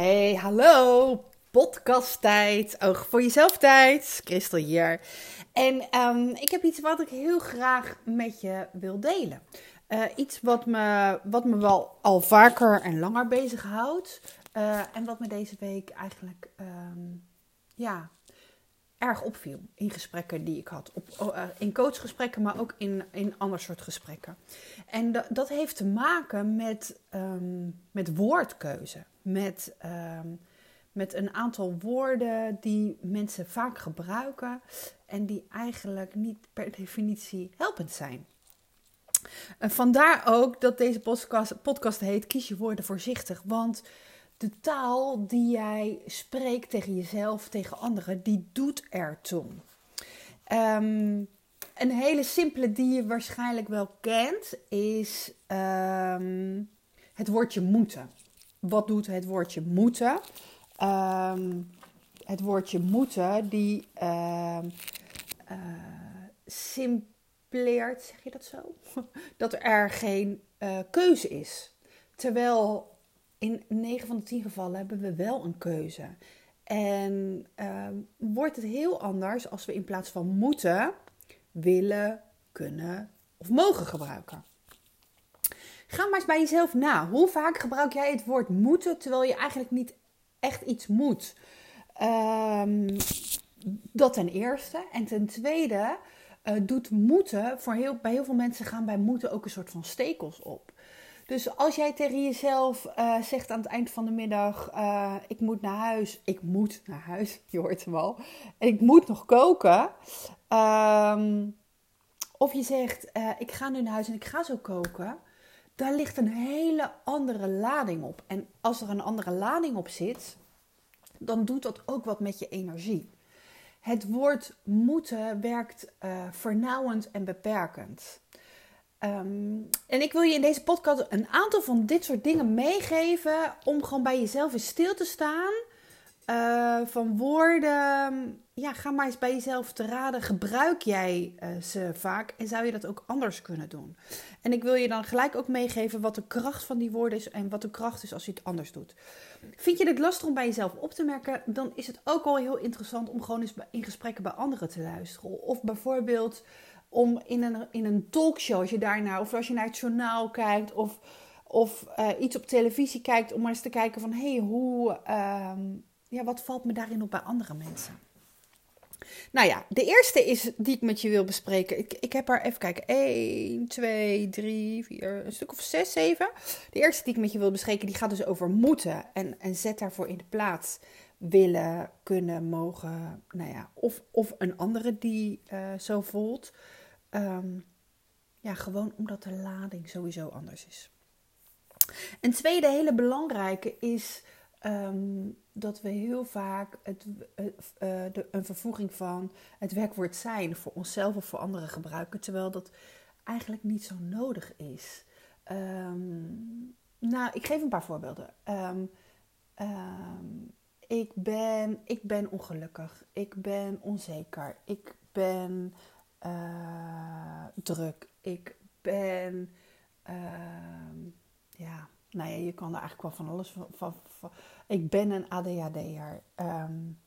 Hey, hallo. Podcasttijd. Oog voor jezelf tijd. Christel hier. En um, ik heb iets wat ik heel graag met je wil delen. Uh, iets wat me, wat me wel al vaker en langer bezighoudt. Uh, en wat me deze week eigenlijk um, ja, erg opviel in gesprekken die ik had. Op, uh, in coachgesprekken, maar ook in, in ander soort gesprekken. En dat, heeft te maken met, um, met woordkeuze. Met, um, met een aantal woorden die mensen vaak gebruiken en die eigenlijk niet per definitie helpend zijn. En vandaar ook dat deze podcast, podcast heet Kies je woorden voorzichtig. Want de taal die jij spreekt tegen jezelf, tegen anderen, die doet ertoe. Um, een hele simpele die je waarschijnlijk wel kent is um, het woordje moeten. Wat doet het woordje moeten? Um, het woordje moeten die uh, simpleert, zeg je dat zo? dat er geen uh, keuze is. Terwijl in 9 van de 10 gevallen hebben we wel een keuze. En uh, wordt het heel anders als we in plaats van moeten, willen, kunnen of mogen gebruiken. Ga maar eens bij jezelf na. Hoe vaak gebruik jij het woord moeten terwijl je eigenlijk niet echt iets moet? Um, dat ten eerste. En ten tweede uh, doet moeten, voor heel, bij heel veel mensen gaan bij moeten ook een soort van stekels op. Dus als jij tegen jezelf uh, zegt aan het eind van de middag: uh, Ik moet naar huis. Ik moet naar huis, je hoort hem al. En ik moet nog koken. Um, of je zegt: uh, Ik ga nu naar huis en ik ga zo koken. Daar ligt een hele andere lading op. En als er een andere lading op zit, dan doet dat ook wat met je energie. Het woord moeten werkt vernauwend en beperkend. Um, en ik wil je in deze podcast een aantal van dit soort dingen meegeven om gewoon bij jezelf in stil te staan. Uh, van woorden, ja, ga maar eens bij jezelf te raden. Gebruik jij uh, ze vaak en zou je dat ook anders kunnen doen? En ik wil je dan gelijk ook meegeven wat de kracht van die woorden is en wat de kracht is als je het anders doet. Vind je het lastig om bij jezelf op te merken, dan is het ook al heel interessant om gewoon eens in gesprekken bij anderen te luisteren. Of bijvoorbeeld om in een, in een talkshow, als je daarnaar, of als je naar het journaal kijkt, of, of uh, iets op televisie kijkt, om maar eens te kijken van hé, hey, hoe, uh, ja, wat valt me daarin op bij andere mensen? Nou ja, de eerste is die ik met je wil bespreken. Ik, ik heb er even kijken. 1, 2, 3, 4, een stuk of 6, 7. De eerste die ik met je wil bespreken, die gaat dus over moeten. En, en zet daarvoor in de plaats willen, kunnen, mogen. Nou ja, of, of een andere die uh, zo voelt. Um, ja, gewoon omdat de lading sowieso anders is. Een tweede hele belangrijke is um, dat we heel vaak het, uh, de, een vervoeging van het werkwoord zijn voor onszelf of voor anderen gebruiken, terwijl dat eigenlijk niet zo nodig is. Um, nou, ik geef een paar voorbeelden. ik, ben, ik ben ongelukkig. Ik ben onzeker. Ik ben uh, druk. Ik ben, uh, ja, nou ja, je kan er eigenlijk wel van alles van. ik ben een ADHD'er. Um,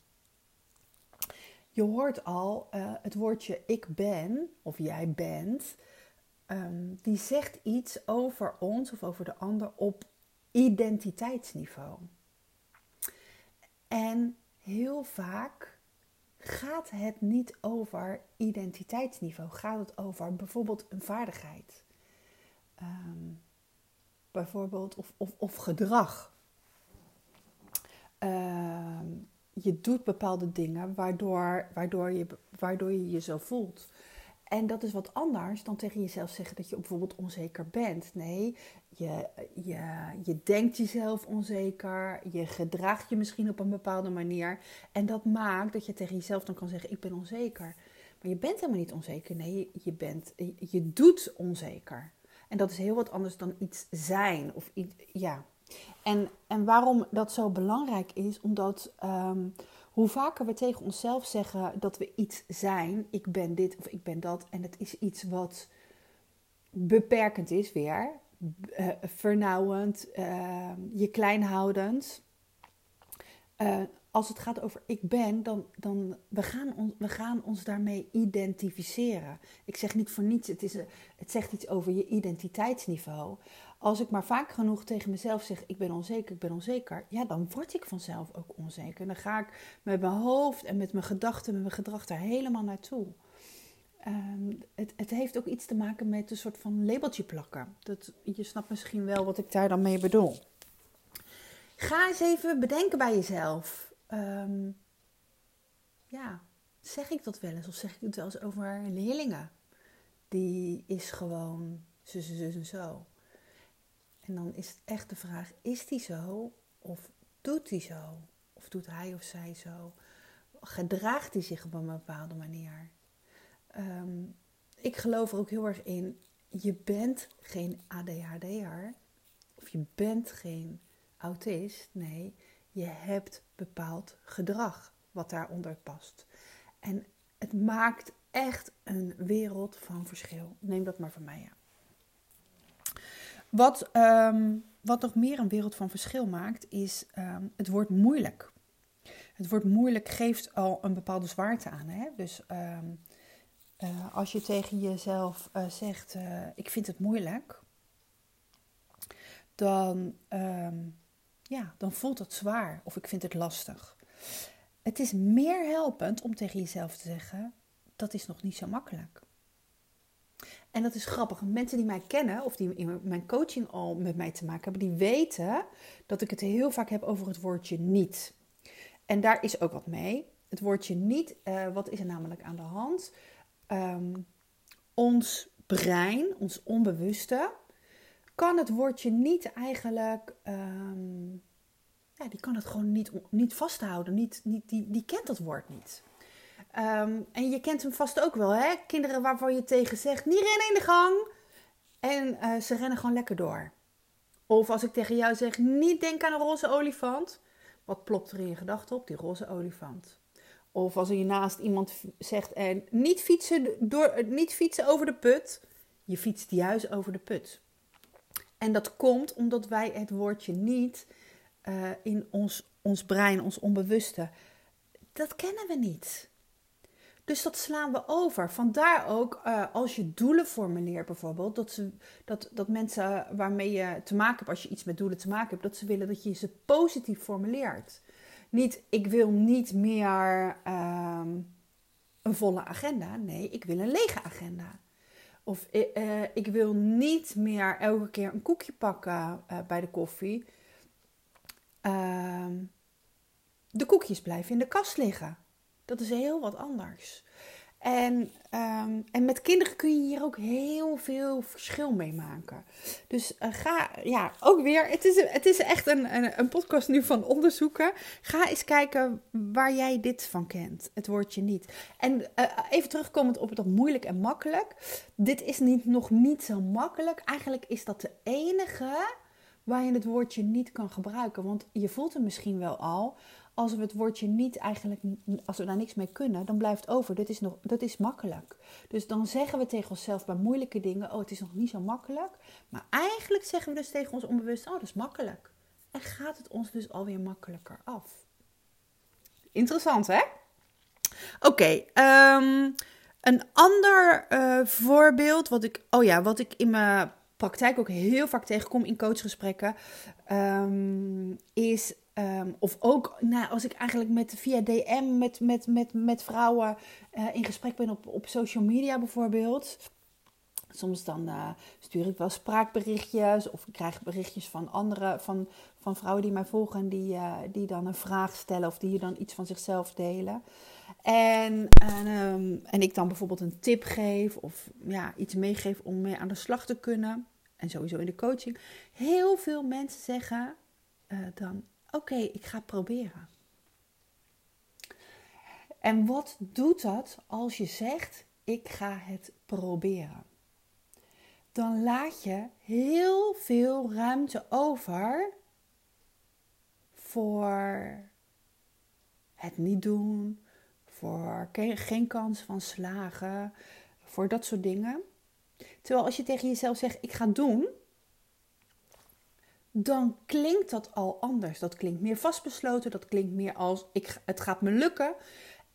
je hoort al uh, het woordje ik ben, of jij bent, um, die zegt iets over ons of over de ander op identiteitsniveau. En heel vaak gaat het niet over identiteitsniveau. Gaat het over bijvoorbeeld een vaardigheid. Um, bijvoorbeeld, of, of, of gedrag. Um, je doet bepaalde dingen waardoor, waardoor, je, waardoor je je zo voelt. En dat is wat anders dan tegen jezelf zeggen dat je bijvoorbeeld onzeker bent. Nee, je, je, je denkt jezelf onzeker, je gedraagt je misschien op een bepaalde manier. En dat maakt dat je tegen jezelf dan kan zeggen: Ik ben onzeker. Maar je bent helemaal niet onzeker. Nee, je, bent, je doet onzeker. En dat is heel wat anders dan iets zijn. Of iets, ja. en, en waarom dat zo belangrijk is, omdat. Um, hoe vaker we tegen onszelf zeggen dat we iets zijn, ik ben dit of ik ben dat, en het is iets wat beperkend is weer, uh, vernauwend, uh, je kleinhoudend, uh, als het gaat over ik ben, dan, dan we, gaan on, we gaan ons daarmee identificeren. Ik zeg niet voor niets, het, is, het zegt iets over je identiteitsniveau. Als ik maar vaak genoeg tegen mezelf zeg, ik ben onzeker, ik ben onzeker, ja, dan word ik vanzelf ook onzeker. Dan ga ik met mijn hoofd en met mijn gedachten, met mijn gedrag daar helemaal naartoe. Um, het, het, heeft ook iets te maken met een soort van labeltje plakken. Dat, je snapt misschien wel wat ik daar dan mee bedoel. Ga eens even bedenken bij jezelf. Um, ja, zeg ik dat wel eens? Of zeg ik het wel eens over leerlingen? Die is gewoon zo, zo, zo, zo, zo. En dan is het echt de vraag, is die zo? Of doet die zo? Of doet hij of zij zo? Gedraagt hij zich op een bepaalde manier? Um, ik geloof er ook heel erg in, je bent geen ADHD'er. Of je bent geen autist. Nee, je hebt bepaald gedrag wat daaronder past. En het maakt echt een wereld van verschil. Neem dat maar van mij aan. Wat, um, wat nog meer een wereld van verschil maakt, is um, het woord moeilijk. Het woord moeilijk geeft al een bepaalde zwaarte aan. Hè? Dus um, uh, als je tegen jezelf uh, zegt: uh, Ik vind het moeilijk, dan ja, dan voelt het zwaar of ik vind het lastig. Het is meer helpend om tegen jezelf te zeggen: dat is nog niet zo makkelijk. En dat is grappig. Mensen die mij kennen of die in mijn coaching al met mij te maken hebben, die weten dat ik het heel vaak heb over het woordje niet. En daar is ook wat mee. Het woordje niet, uh, wat is er namelijk aan de hand? Um, ons brein, ons onbewuste, kan het woordje niet eigenlijk. Um, ja, die kan het gewoon niet, niet vasthouden. Niet, niet, die, die kent dat woord niet. Um, en je kent hem vast ook wel, hè? Kinderen waarvan je tegen zegt: niet rennen in de gang. En uh, ze rennen gewoon lekker door. Of als ik tegen jou zeg: niet denk aan een roze olifant. Wat plopt er in je gedachten op? Die roze olifant. Of als je naast iemand zegt: en niet, fietsen door, niet fietsen over de put. Je fietst juist over de put. En dat komt omdat wij het woordje niet uh, in ons, ons brein, ons onbewuste, dat kennen we niet. Dus dat slaan we over. Vandaar ook uh, als je doelen formuleert bijvoorbeeld, dat, ze, dat, dat mensen waarmee je te maken hebt, als je iets met doelen te maken hebt, dat ze willen dat je ze positief formuleert. Niet, ik wil niet meer uh, een volle agenda. Nee, ik wil een lege agenda. Of uh, ik wil niet meer elke keer een koekje pakken bij de koffie. Uh, de koekjes blijven in de kast liggen. Dat is heel wat anders. En, um, en met kinderen kun je hier ook heel veel verschil mee maken. Dus uh, ga, ja, ook weer, het is, het is echt een, een, een, podcast nu van onderzoeken. Ga eens kijken waar jij dit van kent, het woordje niet. En uh, even terugkomend op het moeilijk en makkelijk. Dit is niet, nog niet zo makkelijk. Eigenlijk is dat de enige waar je het woordje niet kan gebruiken. Want je voelt hem misschien wel al als we het woordje niet eigenlijk, als we daar niks mee kunnen, dan blijft over. Dat is, nog, dat is makkelijk. Dus dan zeggen we tegen onszelf bij moeilijke dingen, oh het is nog niet zo makkelijk. Maar eigenlijk zeggen we dus tegen ons onbewust, oh dat is makkelijk. En gaat het ons dus alweer makkelijker af. Interessant hè? Oké, ehm, een ander uh, voorbeeld, wat ik, oh ja, wat ik in mijn praktijk ook heel vaak tegenkom in coachgesprekken, um, is Um, of ook nou, als ik eigenlijk met, via DM met, met, met, met vrouwen uh, in gesprek ben op, op social media bijvoorbeeld. Soms dan uh, stuur ik wel spraakberichtjes of ik krijg berichtjes van andere, van, van vrouwen die mij volgen, die, uh, die dan een vraag stellen of die dan iets van zichzelf delen. En, en, um, en ik dan bijvoorbeeld een tip geef of ja, iets meegeef om mee aan de slag te kunnen. En sowieso in de coaching. Heel veel mensen zeggen dan Oké, ik ga proberen. En wat doet dat als je zegt: ik ga het proberen? Dan laat je heel veel ruimte over voor het niet doen, voor geen kans van slagen, voor dat soort dingen. Terwijl als je tegen jezelf zegt: ik ga doen, dan klinkt dat al anders. Dat klinkt meer vastbesloten, dat klinkt meer als ik, het gaat me lukken.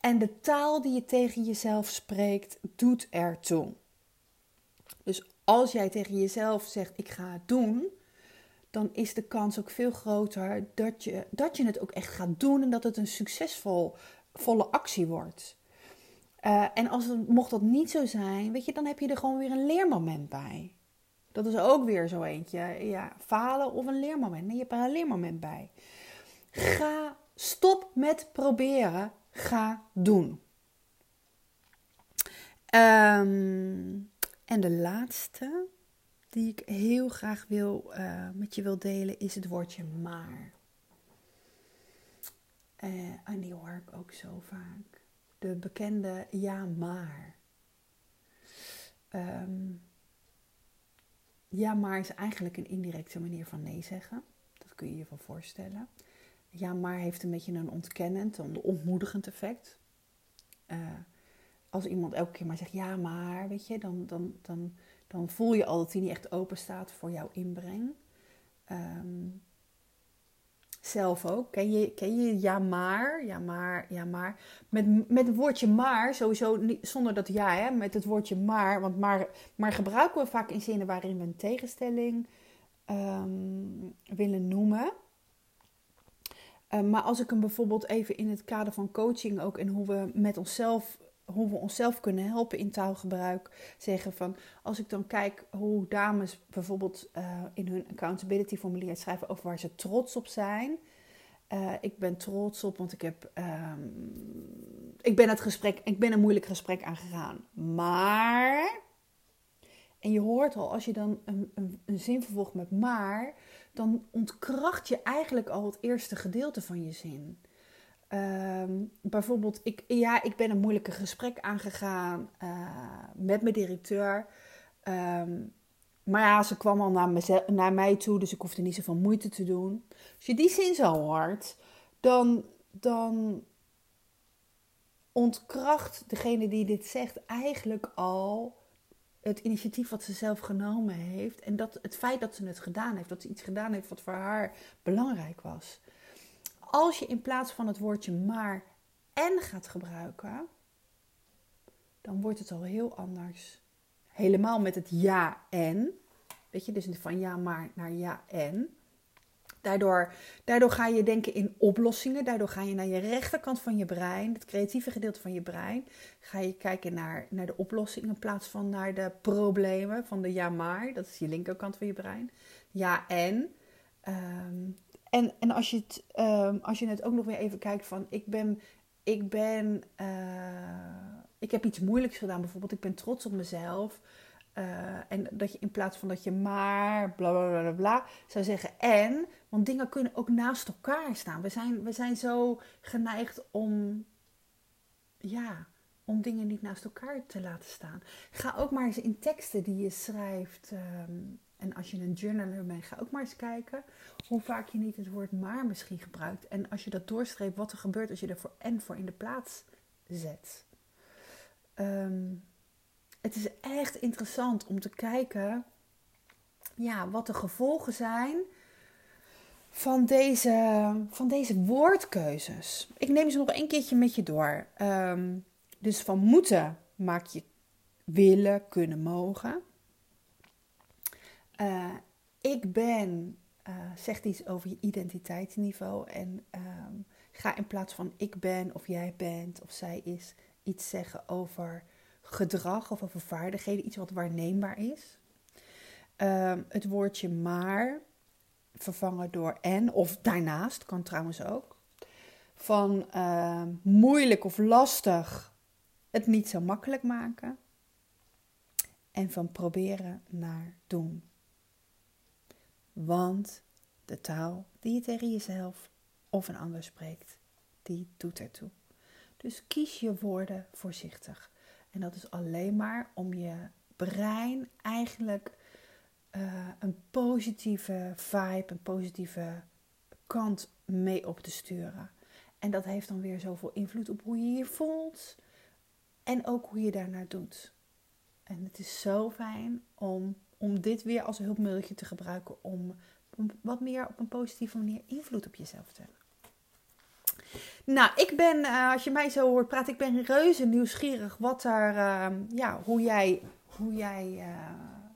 En de taal die je tegen jezelf spreekt, doet ertoe. Dus als jij tegen jezelf zegt: Ik ga het doen, dan is de kans ook veel groter dat je, dat je het ook echt gaat doen en dat het een succesvolle actie wordt. Uh, en als het, mocht dat niet zo zijn, weet je, dan heb je er gewoon weer een leermoment bij. Dat is ook weer zo eentje. Ja, falen of een leermoment. Nee, je hebt er een leermoment bij. Ga, stop met proberen. Ga doen. Um, en de laatste die ik heel graag wil, uh, met je wil delen is het woordje maar. Uh, en die hoor ik ook zo vaak. De bekende ja maar. Um, ja maar is eigenlijk een indirecte manier van nee zeggen. Dat kun je je wel voorstellen. Ja maar heeft een beetje een ontkennend, een ontmoedigend effect. Uh, als iemand elke keer maar zegt ja maar, weet je, dan, dan, dan, dan voel je al dat hij niet echt open staat voor jouw inbreng. Um, zelf ook. Ken je, ken je ja maar, ja maar, ja maar. Met, met het woordje maar, sowieso zonder dat ja, hè, met het woordje maar. Want maar, maar gebruiken we vaak in zinnen waarin we een tegenstelling um, willen noemen. Um, maar als ik hem bijvoorbeeld even in het kader van coaching ook en hoe we met onszelf hoe we onszelf kunnen helpen in taalgebruik. Zeggen van, als ik dan kijk hoe dames bijvoorbeeld uh, in hun accountability formulier schrijven over waar ze trots op zijn. Uh, ik ben trots op, want ik heb, um, ik ben het gesprek, ik ben een moeilijk gesprek aangegaan. Maar, en je hoort al, als je dan een, een, een zin vervolgt met maar, dan ontkracht je eigenlijk al het eerste gedeelte van je zin. Um, bijvoorbeeld, ik, ja, ik ben een moeilijke gesprek aangegaan uh, met mijn directeur. Um, maar ja, ze kwam al naar, naar mij toe, dus ik hoefde niet zoveel moeite te doen. Als je die zin zo hoort, dan, dan ontkracht degene die dit zegt eigenlijk al het initiatief wat ze zelf genomen heeft. En dat, het feit dat ze het gedaan heeft, dat ze iets gedaan heeft wat voor haar belangrijk was. Als je in plaats van het woordje maar en gaat gebruiken, dan wordt het al heel anders. Helemaal met het ja en. Weet je, dus van ja maar naar ja en. Daardoor, daardoor ga je denken in oplossingen. Daardoor ga je naar je rechterkant van je brein, het creatieve gedeelte van je brein. Ga je kijken naar, naar de oplossingen in plaats van naar de problemen van de ja maar. Dat is je linkerkant van je brein. Ja en. Um, en, en als, je het, um, als je het ook nog weer even kijkt van ik ben, ik ben, uh, ik heb iets moeilijks gedaan bijvoorbeeld, ik ben trots op mezelf. Uh, en dat je in plaats van dat je maar bla bla bla bla zou zeggen en, want dingen kunnen ook naast elkaar staan. We zijn, we zijn zo geneigd om, ja, om dingen niet naast elkaar te laten staan. Ga ook maar eens in teksten die je schrijft. Um, en als je een journaler bent, ga ook maar eens kijken hoe vaak je niet het woord maar misschien gebruikt. En als je dat doorstreept, wat er gebeurt als je er voor en voor in de plaats zet. Um, het is echt interessant om te kijken ja, wat de gevolgen zijn van deze, van deze woordkeuzes. Ik neem ze nog een keertje met je door. Um, dus van moeten maak je willen, kunnen, mogen. Uh, ik ben uh, zegt iets over je identiteitsniveau. En um, ga in plaats van ik ben of jij bent of zij is, iets zeggen over gedrag of over vaardigheden. Iets wat waarneembaar is. Um, het woordje maar vervangen door en of daarnaast kan trouwens ook. Van uh, moeilijk of lastig het niet zo makkelijk maken. En van proberen naar doen. Want de taal die je tegen jezelf of een ander spreekt, die doet ertoe. Dus kies je woorden voorzichtig. En dat is alleen maar om je brein eigenlijk uh, een positieve vibe, een positieve kant mee op te sturen. En dat heeft dan weer zoveel invloed op hoe je je voelt en ook hoe je daarnaar doet. En het is zo fijn om om dit weer als hulpmiddeltje te gebruiken om wat meer op een positieve manier invloed op jezelf te hebben. Nou, ik ben, uh, als je mij zo hoort praten, ik ben reuze nieuwsgierig wat er, uh, ja, hoe jij, hoe jij uh,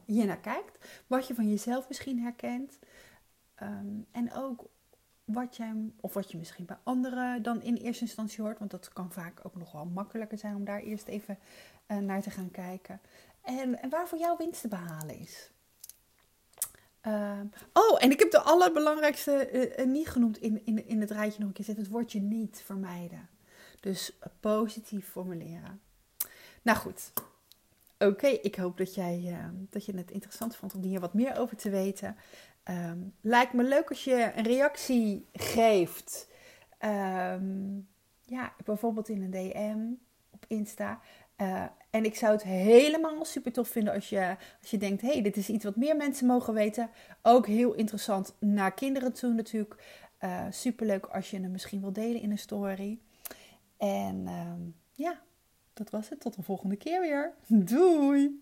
hier naar kijkt. Wat je van jezelf misschien herkent. Um, en ook wat jij, of wat je misschien bij anderen dan in eerste instantie hoort. Want dat kan vaak ook nog wel makkelijker zijn om daar eerst even uh, naar te gaan kijken. En, en waar voor jou winst te behalen is. Uh, oh, en ik heb de allerbelangrijkste uh, niet genoemd in, in, in het rijtje nog een keer. Het woordje niet vermijden. Dus positief formuleren. Nou goed. Oké, ik hoop dat, jij, dat je het interessant vond om hier wat meer over te weten. Um, lijkt me leuk als je een reactie geeft. Ja, bijvoorbeeld in een DM op Insta. Uh, en ik zou het helemaal super tof vinden als je, als je denkt: hey, dit is iets wat meer mensen mogen weten. Ook heel interessant naar kinderen toe, natuurlijk. Uh, super leuk als je hem misschien wil delen in een story. En um, ja, dat was het. Tot de volgende keer weer. Doei!